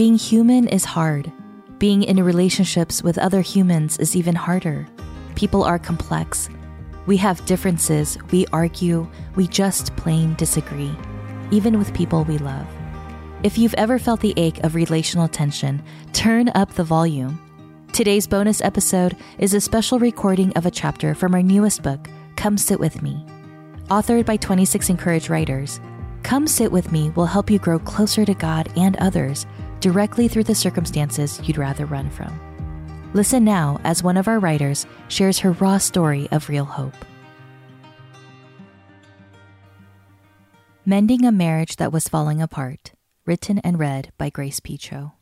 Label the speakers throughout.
Speaker 1: Being human is hard. Being in relationships with other humans is even harder. People are complex. We have differences, we argue, we just plain disagree, even with people we love. If you've ever felt the ache of relational tension, turn up the volume. Today's bonus episode is a special recording of a chapter from our newest book, Come Sit With Me. Authored by 26 Encourage writers, Come Sit With Me will help you grow closer to God and others directly through the circumstances you'd rather run from. Listen now as one of our writers shares her raw story of real hope. Mending a Marriage That Was Falling Apart written and read by Grace P. Cho.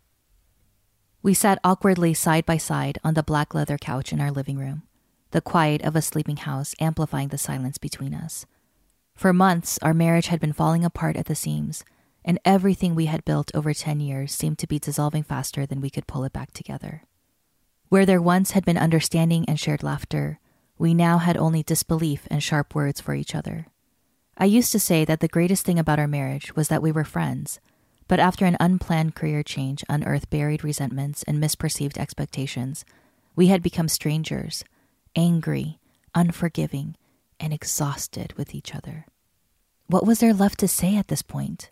Speaker 1: We sat awkwardly side by side on the black leather couch in our living room, the quiet of a sleeping house amplifying the silence between us. For months, our marriage had been falling apart at the seams, and everything we had built over 10 years seemed to be dissolving faster than we could pull it back together. Where there once had been understanding and shared laughter, we now had only disbelief and sharp words for each other. I used to say that the greatest thing about our marriage was that we were friends but after an unplanned career change unearthed buried resentments and misperceived expectations, we had become strangers, angry, unforgiving, and exhausted with each other. What was there left to say at this point?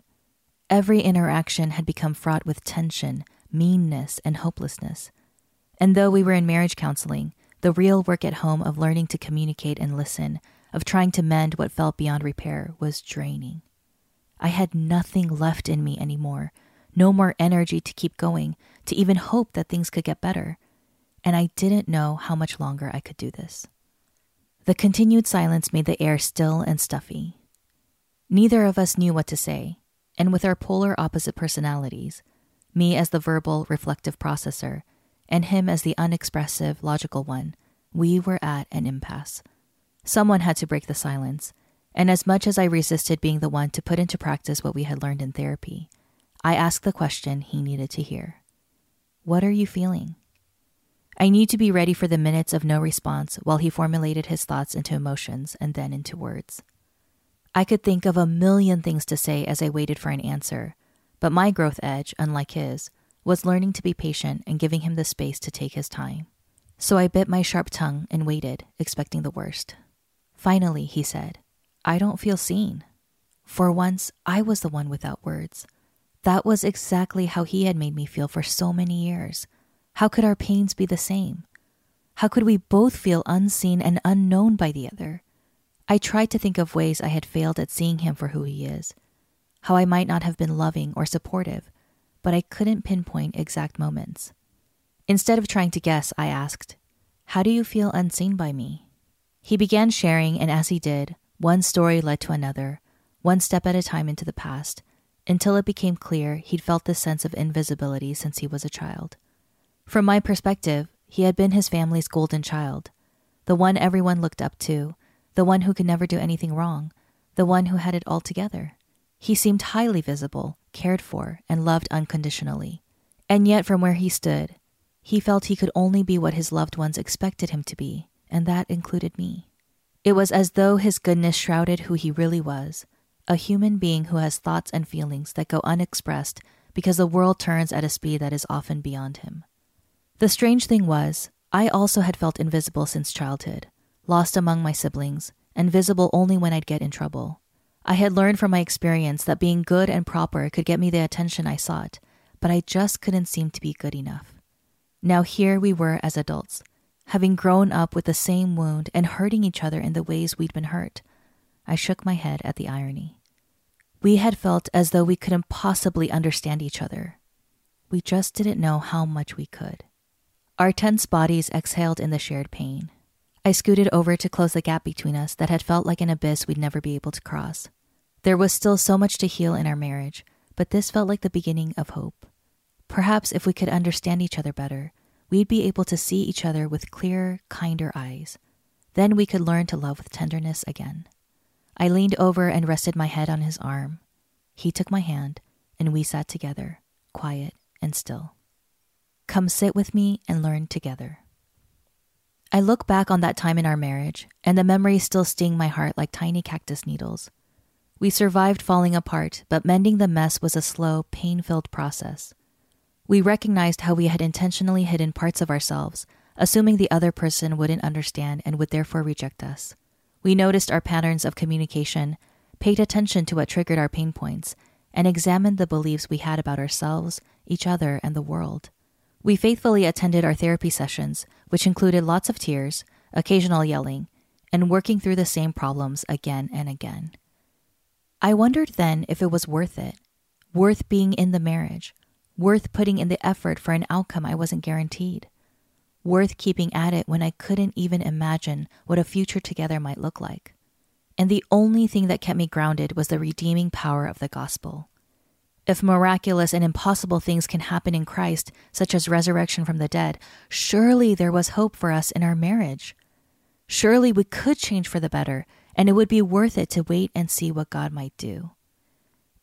Speaker 1: Every interaction had become fraught with tension, meanness, and hopelessness. And though we were in marriage counseling, the real work at home of learning to communicate and listen, of trying to mend what felt beyond repair, was draining. I had nothing left in me anymore, no more energy to keep going, to even hope that things could get better. And I didn't know how much longer I could do this. The continued silence made the air still and stuffy. Neither of us knew what to say, and with our polar opposite personalities, me as the verbal, reflective processor, and him as the unexpressive, logical one, we were at an impasse. Someone had to break the silence, and as much as I resisted being the one to put into practice what we had learned in therapy, I asked the question he needed to hear What are you feeling? I need to be ready for the minutes of no response while he formulated his thoughts into emotions and then into words. I could think of a million things to say as I waited for an answer, but my growth edge, unlike his, was learning to be patient and giving him the space to take his time. So I bit my sharp tongue and waited, expecting the worst. Finally, he said, I don't feel seen. For once, I was the one without words. That was exactly how he had made me feel for so many years. How could our pains be the same? How could we both feel unseen and unknown by the other? I tried to think of ways I had failed at seeing him for who he is, how I might not have been loving or supportive, but I couldn't pinpoint exact moments. Instead of trying to guess, I asked, How do you feel unseen by me? He began sharing, and as he did, one story led to another, one step at a time into the past, until it became clear he'd felt this sense of invisibility since he was a child. From my perspective, he had been his family's golden child, the one everyone looked up to, the one who could never do anything wrong, the one who had it all together. He seemed highly visible, cared for, and loved unconditionally. And yet, from where he stood, he felt he could only be what his loved ones expected him to be, and that included me. It was as though his goodness shrouded who he really was a human being who has thoughts and feelings that go unexpressed because the world turns at a speed that is often beyond him. The strange thing was, I also had felt invisible since childhood, lost among my siblings, and visible only when I'd get in trouble. I had learned from my experience that being good and proper could get me the attention I sought, but I just couldn't seem to be good enough. Now here we were as adults, having grown up with the same wound and hurting each other in the ways we'd been hurt. I shook my head at the irony. We had felt as though we couldn't possibly understand each other. We just didn't know how much we could. Our tense bodies exhaled in the shared pain. I scooted over to close the gap between us that had felt like an abyss we'd never be able to cross. There was still so much to heal in our marriage, but this felt like the beginning of hope. Perhaps if we could understand each other better, we'd be able to see each other with clearer, kinder eyes. Then we could learn to love with tenderness again. I leaned over and rested my head on his arm. He took my hand, and we sat together, quiet and still. Come sit with me and learn together. I look back on that time in our marriage, and the memories still sting my heart like tiny cactus needles. We survived falling apart, but mending the mess was a slow, pain filled process. We recognized how we had intentionally hidden parts of ourselves, assuming the other person wouldn't understand and would therefore reject us. We noticed our patterns of communication, paid attention to what triggered our pain points, and examined the beliefs we had about ourselves, each other, and the world. We faithfully attended our therapy sessions, which included lots of tears, occasional yelling, and working through the same problems again and again. I wondered then if it was worth it, worth being in the marriage, worth putting in the effort for an outcome I wasn't guaranteed, worth keeping at it when I couldn't even imagine what a future together might look like. And the only thing that kept me grounded was the redeeming power of the gospel. If miraculous and impossible things can happen in Christ, such as resurrection from the dead, surely there was hope for us in our marriage. Surely we could change for the better, and it would be worth it to wait and see what God might do.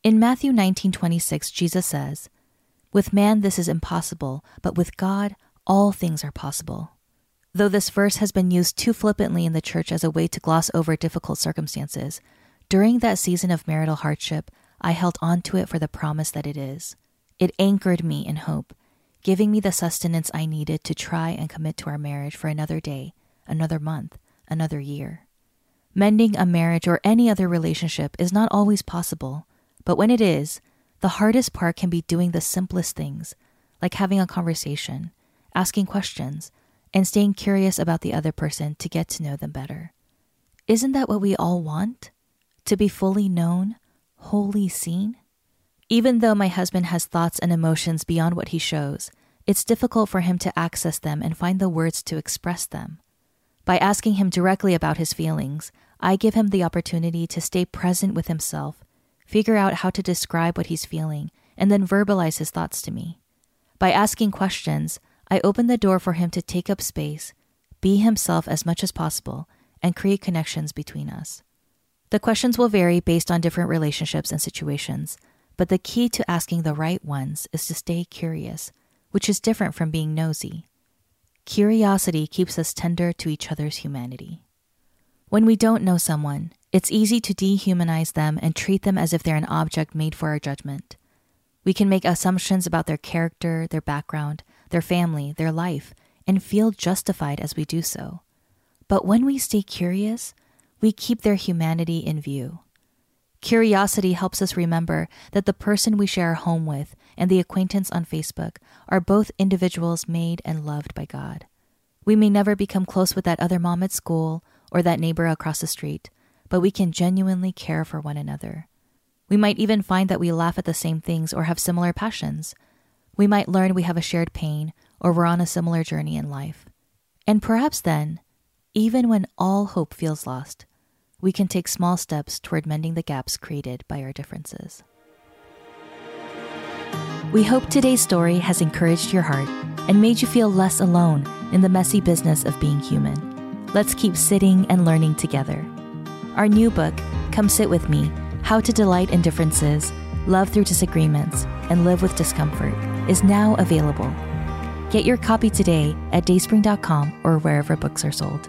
Speaker 1: In Matthew 19:26, Jesus says, "With man this is impossible, but with God all things are possible." Though this verse has been used too flippantly in the church as a way to gloss over difficult circumstances, during that season of marital hardship, I held on to it for the promise that it is. It anchored me in hope, giving me the sustenance I needed to try and commit to our marriage for another day, another month, another year. Mending a marriage or any other relationship is not always possible, but when it is, the hardest part can be doing the simplest things, like having a conversation, asking questions, and staying curious about the other person to get to know them better. Isn't that what we all want? To be fully known, wholly seen? Even though my husband has thoughts and emotions beyond what he shows, it's difficult for him to access them and find the words to express them. By asking him directly about his feelings, I give him the opportunity to stay present with himself, figure out how to describe what he's feeling, and then verbalize his thoughts to me. By asking questions, I open the door for him to take up space, be himself as much as possible, and create connections between us. The questions will vary based on different relationships and situations, but the key to asking the right ones is to stay curious, which is different from being nosy. Curiosity keeps us tender to each other's humanity. When we don't know someone, it's easy to dehumanize them and treat them as if they're an object made for our judgment. We can make assumptions about their character, their background, their family, their life, and feel justified as we do so. But when we stay curious, we keep their humanity in view. Curiosity helps us remember that the person we share a home with and the acquaintance on Facebook are both individuals made and loved by God. We may never become close with that other mom at school or that neighbor across the street, but we can genuinely care for one another. We might even find that we laugh at the same things or have similar passions, we might learn we have a shared pain or we're on a similar journey in life. And perhaps then, even when all hope feels lost, we can take small steps toward mending the gaps created by our differences. We hope today's story has encouraged your heart and made you feel less alone in the messy business of being human. Let's keep sitting and learning together. Our new book, Come Sit With Me How to Delight in Differences, Love Through Disagreements, and Live with Discomfort is now available. Get your copy today at dayspring.com or wherever books are sold.